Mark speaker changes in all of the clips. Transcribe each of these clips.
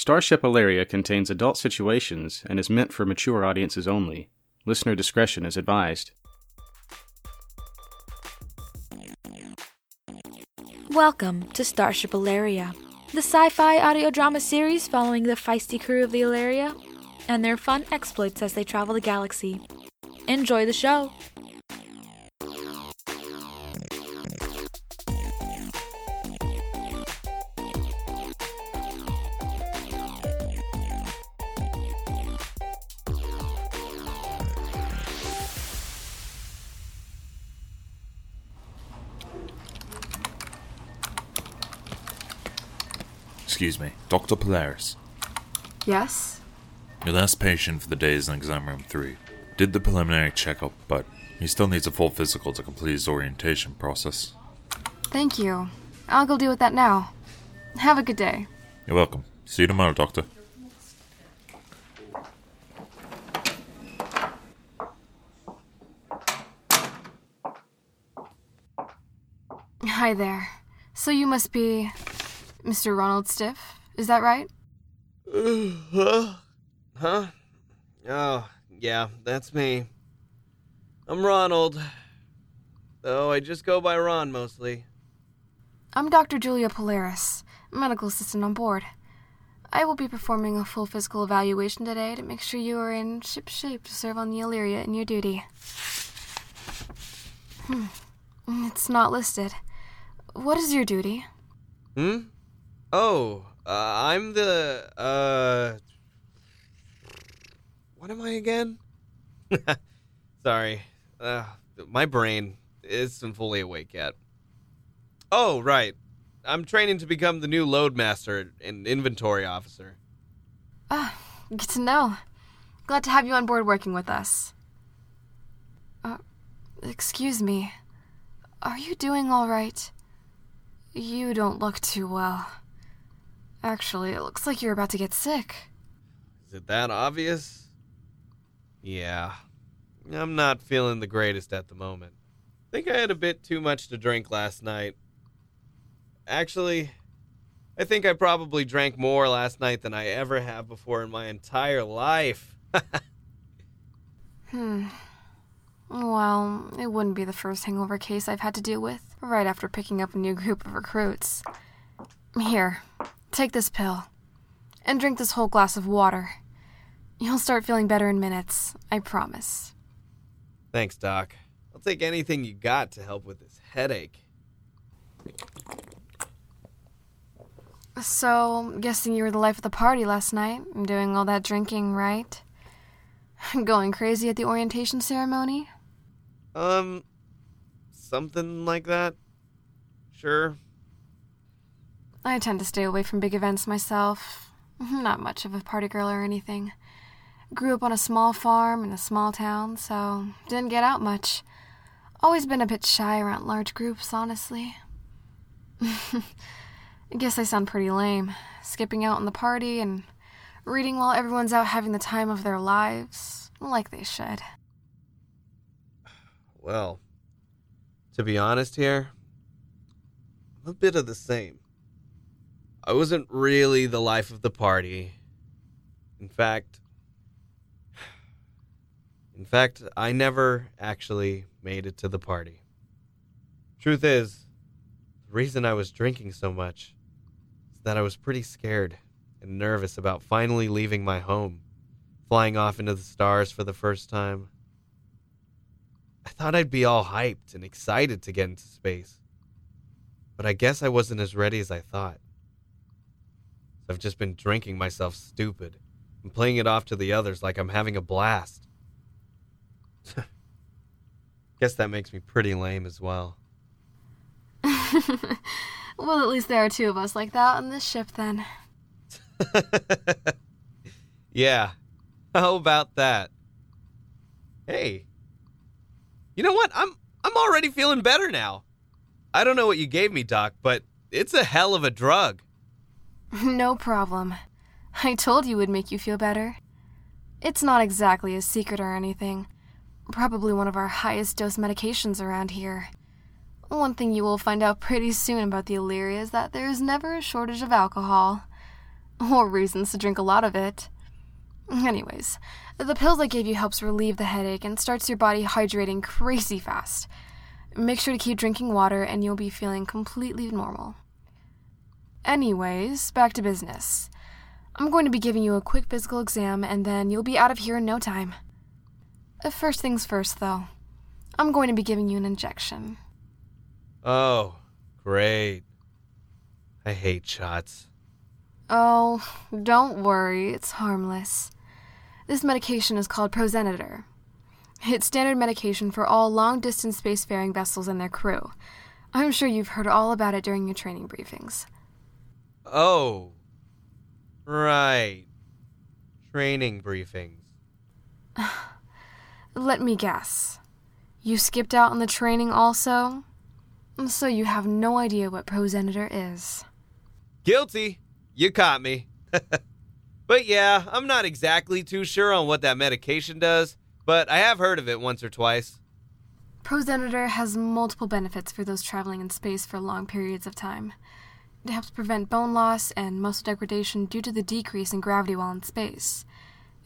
Speaker 1: Starship Aleria contains adult situations and is meant for mature audiences only. Listener discretion is advised.
Speaker 2: Welcome to Starship Aleria, the sci fi audio drama series following the feisty crew of the Aleria and their fun exploits as they travel the galaxy. Enjoy the show!
Speaker 3: Excuse me, Dr. Polaris.
Speaker 4: Yes?
Speaker 3: Your last patient for the day is in exam room 3. Did the preliminary checkup, but he still needs a full physical to complete his orientation process.
Speaker 4: Thank you. I'll go deal with that now. Have a good day.
Speaker 3: You're welcome. See you tomorrow, Doctor.
Speaker 4: Hi there. So you must be Mr. Ronald Stiff, is that right?
Speaker 5: huh? Huh? Oh, yeah, that's me. I'm Ronald. Though I just go by Ron mostly.
Speaker 4: I'm Dr. Julia Polaris, medical assistant on board. I will be performing a full physical evaluation today to make sure you are in ship shape to serve on the Aleria in your duty. Hmm. It's not listed. What is your duty?
Speaker 5: Hmm? Oh, uh, I'm the, uh. What am I again? Sorry. Uh, my brain isn't fully awake yet. Oh, right. I'm training to become the new loadmaster and inventory officer.
Speaker 4: Ah, good to know. Glad to have you on board working with us. Uh, excuse me. Are you doing all right? You don't look too well. Actually, it looks like you're about to get sick.
Speaker 5: Is it that obvious? Yeah. I'm not feeling the greatest at the moment. Think I had a bit too much to drink last night. Actually, I think I probably drank more last night than I ever have before in my entire life.
Speaker 4: hmm. Well, it wouldn't be the first hangover case I've had to deal with right after picking up a new group of recruits. Here, take this pill. And drink this whole glass of water. You'll start feeling better in minutes, I promise.
Speaker 5: Thanks, Doc. I'll take anything you got to help with this headache.
Speaker 4: So, guessing you were the life of the party last night, doing all that drinking, right? Going crazy at the orientation ceremony?
Speaker 5: Um, something like that. Sure.
Speaker 4: I tend to stay away from big events myself. Not much of a party girl or anything. Grew up on a small farm in a small town, so didn't get out much. Always been a bit shy around large groups, honestly. I guess I sound pretty lame, skipping out on the party and reading while everyone's out having the time of their lives, like they should.
Speaker 5: Well, to be honest here, I'm a bit of the same. I wasn't really the life of the party. In fact, in fact, I never actually made it to the party. Truth is, the reason I was drinking so much is that I was pretty scared and nervous about finally leaving my home, flying off into the stars for the first time. I thought I'd be all hyped and excited to get into space. But I guess I wasn't as ready as I thought. I've just been drinking myself stupid and playing it off to the others like I'm having a blast. Guess that makes me pretty lame as well.
Speaker 4: well, at least there are two of us like that on this ship then.
Speaker 5: yeah. How about that? Hey. You know what? I'm I'm already feeling better now. I don't know what you gave me, Doc, but it's a hell of a drug.
Speaker 4: No problem. I told you would make you feel better. It's not exactly a secret or anything. Probably one of our highest dose medications around here. One thing you will find out pretty soon about the Aleria is that there is never a shortage of alcohol. or reasons to drink a lot of it. Anyways, the pills I gave you helps relieve the headache and starts your body hydrating crazy fast. Make sure to keep drinking water and you'll be feeling completely normal. Anyways, back to business. I'm going to be giving you a quick physical exam and then you'll be out of here in no time. Uh, First things first, though. I'm going to be giving you an injection.
Speaker 5: Oh, great. I hate shots.
Speaker 4: Oh, don't worry, it's harmless. This medication is called Prozenitor. It's standard medication for all long distance spacefaring vessels and their crew. I'm sure you've heard all about it during your training briefings.
Speaker 5: Oh, right. Training briefings.
Speaker 4: Let me guess. You skipped out on the training also? So you have no idea what Prozenitor is.
Speaker 5: Guilty. You caught me. but yeah, I'm not exactly too sure on what that medication does, but I have heard of it once or twice.
Speaker 4: Prozenitor has multiple benefits for those traveling in space for long periods of time. It helps prevent bone loss and muscle degradation due to the decrease in gravity while in space.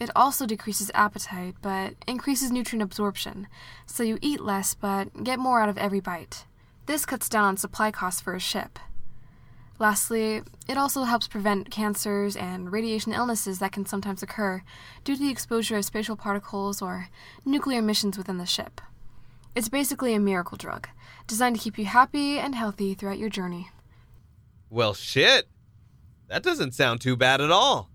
Speaker 4: It also decreases appetite, but increases nutrient absorption, so you eat less but get more out of every bite. This cuts down on supply costs for a ship. Lastly, it also helps prevent cancers and radiation illnesses that can sometimes occur due to the exposure of spatial particles or nuclear emissions within the ship. It's basically a miracle drug, designed to keep you happy and healthy throughout your journey.
Speaker 5: Well, shit. That doesn't sound too bad at all.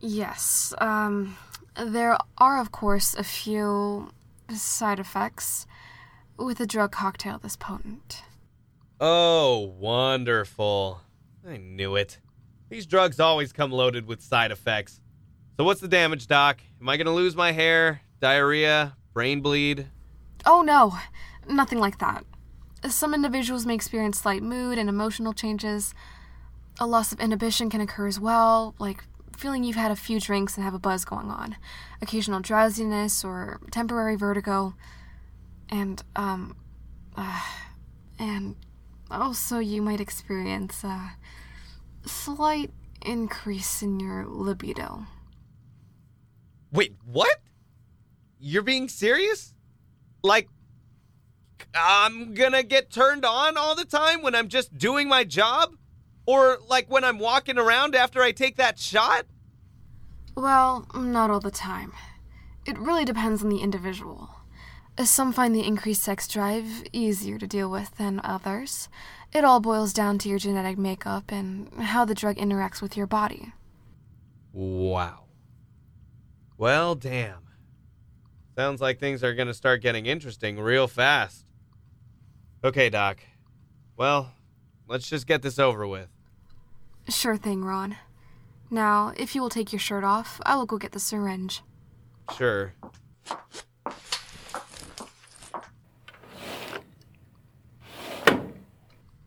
Speaker 4: Yes, um, there are, of course, a few side effects with a drug cocktail this potent.
Speaker 5: Oh, wonderful. I knew it. These drugs always come loaded with side effects. So, what's the damage, Doc? Am I going to lose my hair, diarrhea, brain bleed?
Speaker 4: Oh no, nothing like that. Some individuals may experience slight mood and emotional changes. A loss of inhibition can occur as well, like feeling you've had a few drinks and have a buzz going on, occasional drowsiness or temporary vertigo, and, um, uh, and also you might experience a slight increase in your libido.
Speaker 5: Wait, what? You're being serious? Like, I'm gonna get turned on all the time when I'm just doing my job? Or like when I'm walking around after I take that shot?
Speaker 4: Well, not all the time. It really depends on the individual. Some find the increased sex drive easier to deal with than others. It all boils down to your genetic makeup and how the drug interacts with your body.
Speaker 5: Wow. Well, damn. Sounds like things are gonna start getting interesting real fast. Okay, Doc. Well, let's just get this over with.
Speaker 4: Sure thing, Ron. Now, if you will take your shirt off, I will go get the syringe.
Speaker 5: Sure.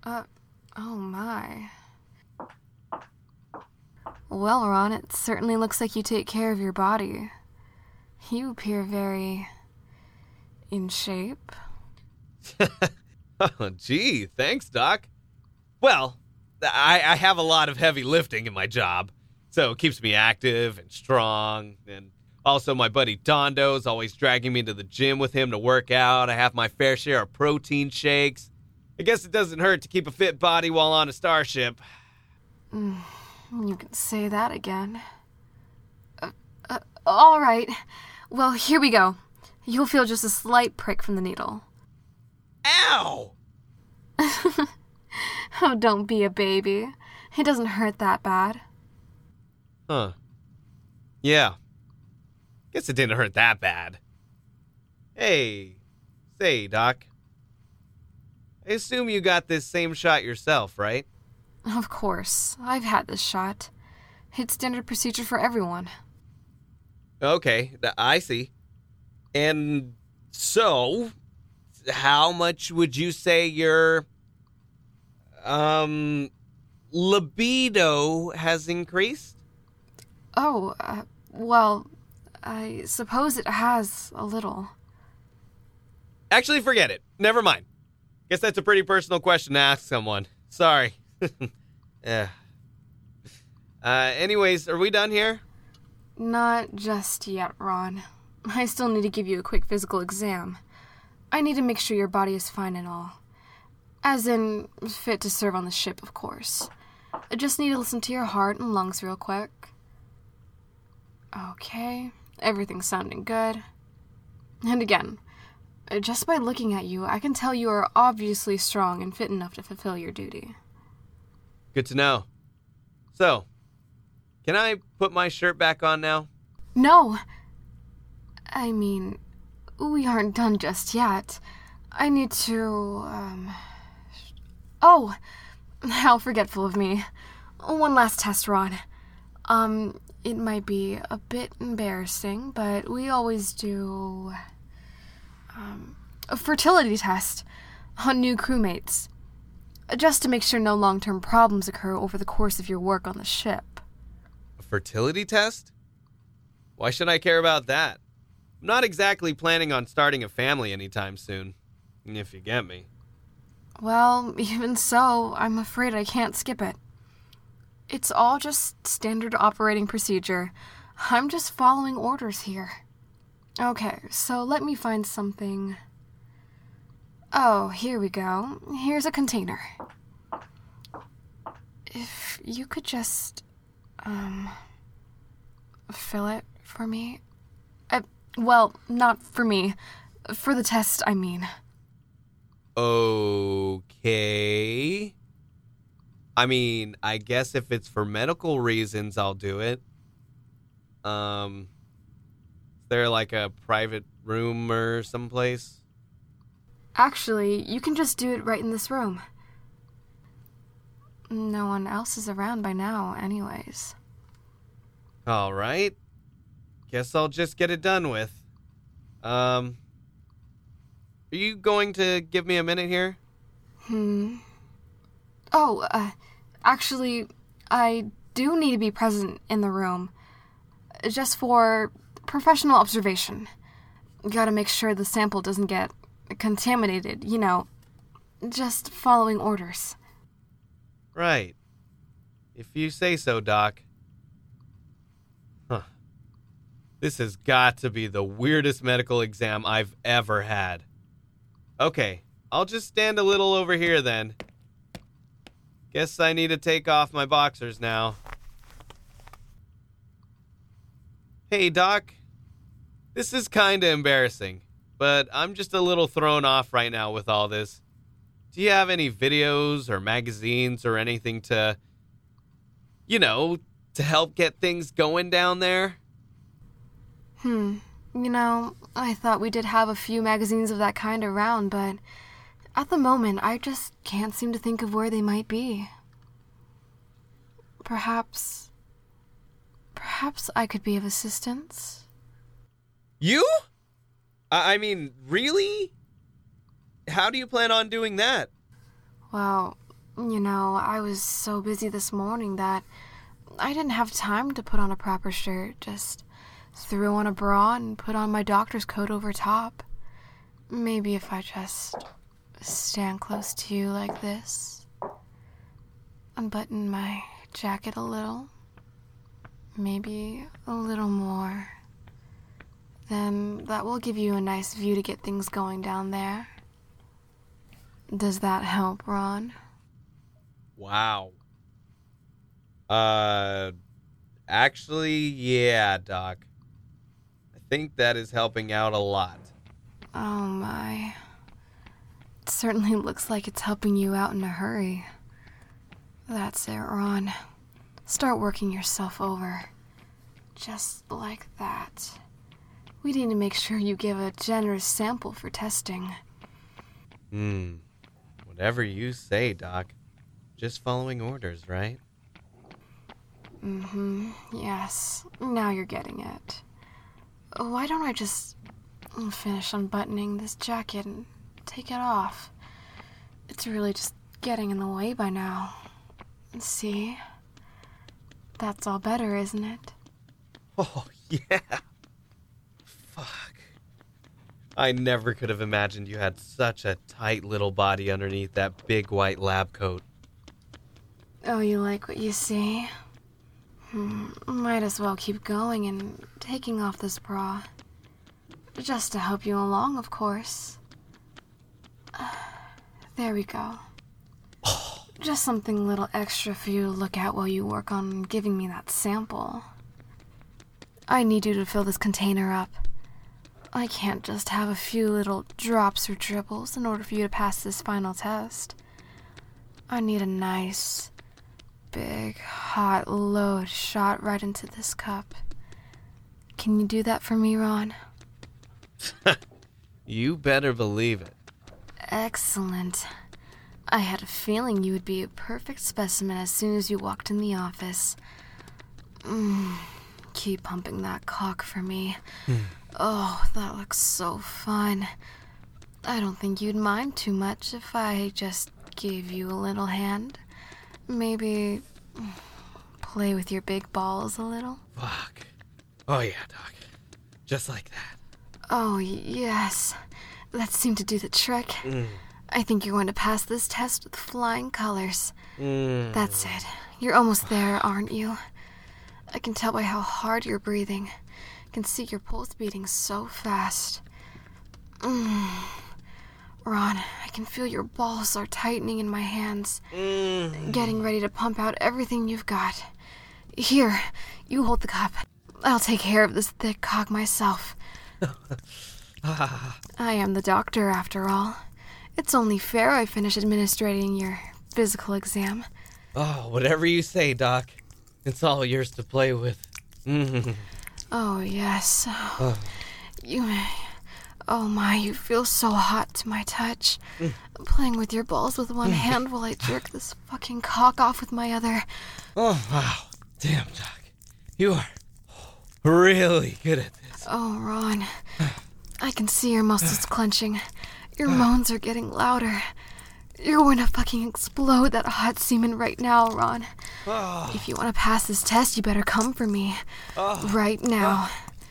Speaker 4: Uh, oh my. Well, Ron, it certainly looks like you take care of your body. You appear very. in shape.
Speaker 5: oh, gee, thanks, Doc. Well, I, I have a lot of heavy lifting in my job, so it keeps me active and strong. And also, my buddy Dondo's always dragging me to the gym with him to work out. I have my fair share of protein shakes. I guess it doesn't hurt to keep a fit body while on a starship.
Speaker 4: You can say that again. Uh, uh, all right. Well, here we go. You'll feel just a slight prick from the needle.
Speaker 5: Ow!
Speaker 4: Oh, don't be a baby. It doesn't hurt that bad.
Speaker 5: Huh. Yeah. Guess it didn't hurt that bad. Hey, say, Doc. I assume you got this same shot yourself, right?
Speaker 4: Of course. I've had this shot. It's standard procedure for everyone.
Speaker 5: Okay, I see. And so, how much would you say your um libido has increased?
Speaker 4: Oh, uh, well, I suppose it has a little.
Speaker 5: Actually, forget it. Never mind. Guess that's a pretty personal question to ask someone. Sorry. yeah. Uh, anyways, are we done here?
Speaker 4: Not just yet, Ron. I still need to give you a quick physical exam. I need to make sure your body is fine and all. As in, fit to serve on the ship, of course. I just need to listen to your heart and lungs real quick. Okay, everything's sounding good. And again, just by looking at you, I can tell you are obviously strong and fit enough to fulfill your duty.
Speaker 5: Good to know. So, can I put my shirt back on now?
Speaker 4: No! I mean, we aren't done just yet. I need to, um. Oh! How forgetful of me. One last test, Ron. Um, it might be a bit embarrassing, but we always do. Um, a fertility test on new crewmates. Just to make sure no long term problems occur over the course of your work on the ship.
Speaker 5: A fertility test? Why should I care about that? I'm not exactly planning on starting a family anytime soon, if you get me.
Speaker 4: Well, even so, I'm afraid I can't skip it. It's all just standard operating procedure. I'm just following orders here. Okay, so let me find something. Oh, here we go. Here's a container. If you could just, um, fill it for me. Well, not for me. For the test, I mean.
Speaker 5: Okay. I mean, I guess if it's for medical reasons, I'll do it. Um, is there like a private room or someplace?
Speaker 4: Actually, you can just do it right in this room. No one else is around by now, anyways.
Speaker 5: All right. Guess I'll just get it done with. Um, are you going to give me a minute here?
Speaker 4: Hmm. Oh, uh, actually, I do need to be present in the room. Just for professional observation. Gotta make sure the sample doesn't get contaminated, you know. Just following orders.
Speaker 5: Right. If you say so, Doc. Huh. This has got to be the weirdest medical exam I've ever had. Okay, I'll just stand a little over here then. Guess I need to take off my boxers now. Hey, Doc. This is kinda embarrassing, but I'm just a little thrown off right now with all this. Do you have any videos or magazines or anything to, you know, to help get things going down there?
Speaker 4: Hmm. You know, I thought we did have a few magazines of that kind around, but at the moment, I just can't seem to think of where they might be. Perhaps. Perhaps I could be of assistance?
Speaker 5: You? I I mean, really? How do you plan on doing that?
Speaker 4: Well, you know, I was so busy this morning that I didn't have time to put on a proper shirt. Just threw on a bra and put on my doctor's coat over top. Maybe if I just stand close to you like this, unbutton my jacket a little, maybe a little more, then that will give you a nice view to get things going down there. Does that help, Ron?
Speaker 5: Wow. Uh, actually, yeah, Doc. I think that is helping out a lot.
Speaker 4: Oh my. It certainly looks like it's helping you out in a hurry. That's it, Ron. Start working yourself over. Just like that. We need to make sure you give a generous sample for testing.
Speaker 5: Hmm. Whatever you say, Doc. Just following orders, right?
Speaker 4: Mm hmm. Yes. Now you're getting it. Why don't I just finish unbuttoning this jacket and take it off? It's really just getting in the way by now. See? That's all better, isn't it?
Speaker 5: Oh, yeah. Fuck. I never could have imagined you had such a tight little body underneath that big white lab coat.
Speaker 4: Oh, you like what you see? Hmm, might as well keep going and taking off this bra. Just to help you along, of course. There we go. Just something little extra for you to look at while you work on giving me that sample. I need you to fill this container up. I can't just have a few little drops or dribbles in order for you to pass this final test. I need a nice, big, hot load shot right into this cup. Can you do that for me, Ron?
Speaker 5: You better believe it.
Speaker 4: Excellent. I had a feeling you would be a perfect specimen as soon as you walked in the office. Mm, keep pumping that cock for me. oh, that looks so fun. I don't think you'd mind too much if I just gave you a little hand. Maybe mm, play with your big balls a little.
Speaker 5: Fuck. Oh, yeah, Doc. Just like that.
Speaker 4: Oh, yes. That seemed to do the trick. I think you're going to pass this test with flying colors.
Speaker 5: Mm.
Speaker 4: That's it. You're almost there, aren't you? I can tell by how hard you're breathing. I can see your pulse beating so fast. Mm. Ron, I can feel your balls are tightening in my hands,
Speaker 5: Mm.
Speaker 4: getting ready to pump out everything you've got. Here, you hold the cup. I'll take care of this thick cock myself. I am the doctor, after all. It's only fair I finish administrating your physical exam.
Speaker 5: Oh, whatever you say, Doc. It's all yours to play with. Mm.
Speaker 4: Oh, yes. You. Oh my, you feel so hot to my touch. Mm. Playing with your balls with one mm. hand while I jerk this fucking cock off with my other.
Speaker 5: Oh, wow. Damn, Doc. You are really good at this.
Speaker 4: Oh, Ron. I can see your muscles clenching. Your moans are getting louder. You're going to fucking explode that hot semen right now, Ron. Oh. If you want to pass this test, you better come for me. Oh. Right now.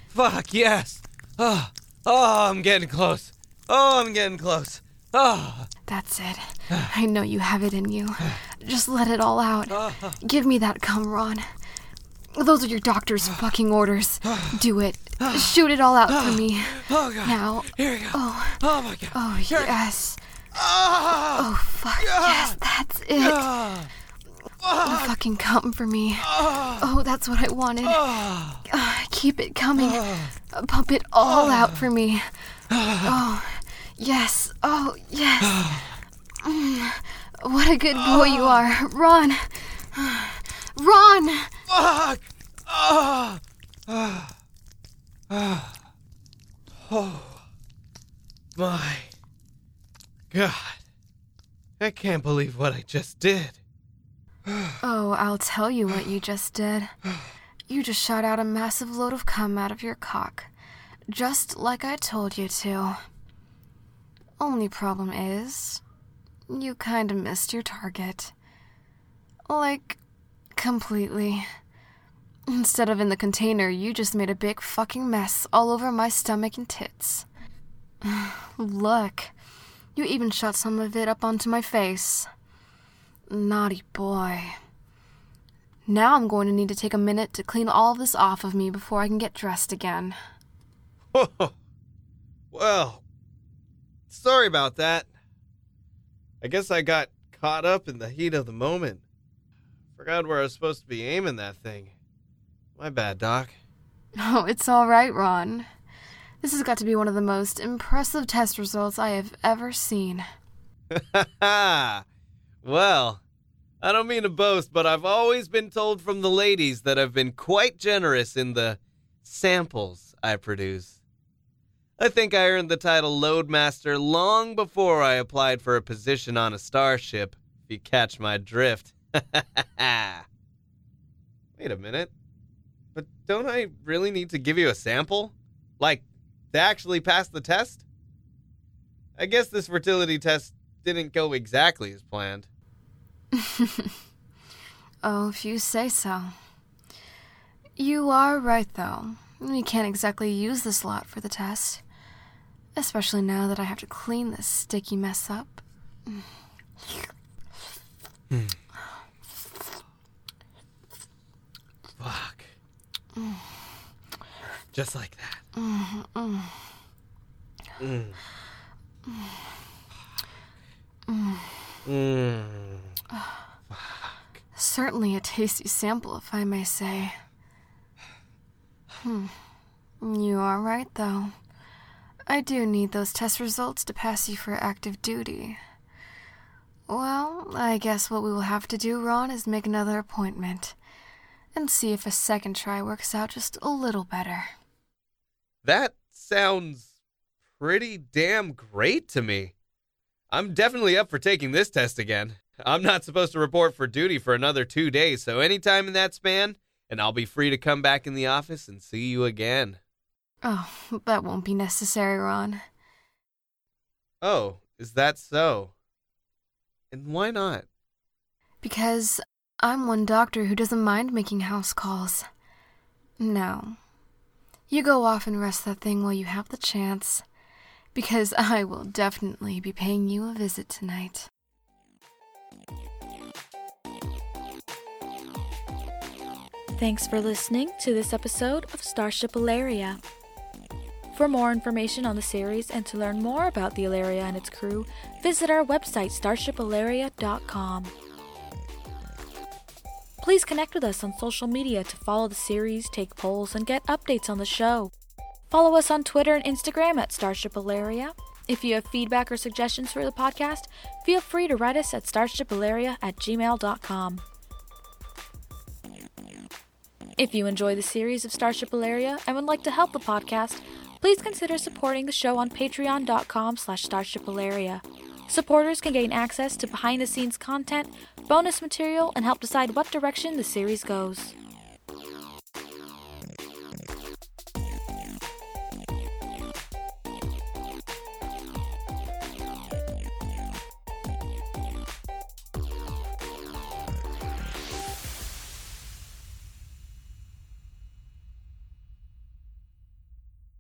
Speaker 5: Fuck, yes. Oh, oh, I'm getting close. Oh, I'm getting close. Oh,
Speaker 4: That's it. I know you have it in you. Just let it all out. Ah. Give me that cum, Ron. Those are your doctor's ah. fucking orders. Do it. Shoot it all out for me.
Speaker 5: oh, God.
Speaker 4: Now.
Speaker 5: Here we go.
Speaker 4: Oh,
Speaker 5: Oh, my God.
Speaker 4: oh, yes.
Speaker 5: Ah,
Speaker 4: Oh, fuck. Yes, that's it.
Speaker 5: Ah,
Speaker 4: Fucking come for me. Oh, that's what I wanted.
Speaker 5: ah.
Speaker 4: Uh, keep it coming. Pump it all out for me. Oh, yes. Oh, yes. Mm, What a good boy you are. Ron. Ron!
Speaker 5: Fuck! Ah! Ah! Ah! Oh. My. God. I can't believe what I just did.
Speaker 4: Oh, I'll tell you what you just did. You just shot out a massive load of cum out of your cock. Just like I told you to. Only problem is, you kinda missed your target. Like, completely. Instead of in the container, you just made a big fucking mess all over my stomach and tits. Look, you even shot some of it up onto my face. Naughty boy. Now I'm going to need to take a minute to clean all this off of me before I can get dressed again.
Speaker 5: well, sorry about that. I guess I got caught up in the heat of the moment. Forgot where I was supposed to be aiming that thing. My bad, Doc.
Speaker 4: Oh, it's all right, Ron. This has got to be one of the most impressive test results I have ever seen.
Speaker 5: well, I don't mean to boast, but I've always been told from the ladies that I've been quite generous in the samples I produce. I think I earned the title Loadmaster long before I applied for a position on a starship, if you catch my drift. Wait a minute. But don't I really need to give you a sample? Like, to actually pass the test? I guess this fertility test didn't go exactly as planned.
Speaker 4: Oh, if you say so. You are right, though. We can't exactly use this lot for the test. Especially now that I have to clean this sticky mess up. Fuck.
Speaker 5: Just like that.
Speaker 4: Mm,
Speaker 5: Mm. Mm.
Speaker 4: Certainly a tasty sample, if I may say. Hmm. You are right, though. I do need those test results to pass you for active duty. Well, I guess what we will have to do, Ron, is make another appointment and see if a second try works out just a little better.
Speaker 5: That sounds pretty damn great to me. I'm definitely up for taking this test again. I'm not supposed to report for duty for another two days, so anytime in that span, and I'll be free to come back in the office and see you again.
Speaker 4: Oh, that won't be necessary, Ron.
Speaker 5: Oh, is that so? And why not?
Speaker 4: Because I'm one doctor who doesn't mind making house calls. No. You go off and rest that thing while you have the chance. Because I will definitely be paying you a visit tonight.
Speaker 2: Thanks for listening to this episode of Starship Aleria. For more information on the series and to learn more about the Aleria and its crew, visit our website starshipaleria.com. Please connect with us on social media to follow the series, take polls, and get updates on the show. Follow us on Twitter and Instagram at Starship Aleria. If you have feedback or suggestions for the podcast, feel free to write us at starshipaleria at gmail.com. If you enjoy the series of Starship Aleria and would like to help the podcast, please consider supporting the show on patreon.com slash starshipaleria. Supporters can gain access to behind-the-scenes content, bonus material, and help decide what direction the series goes.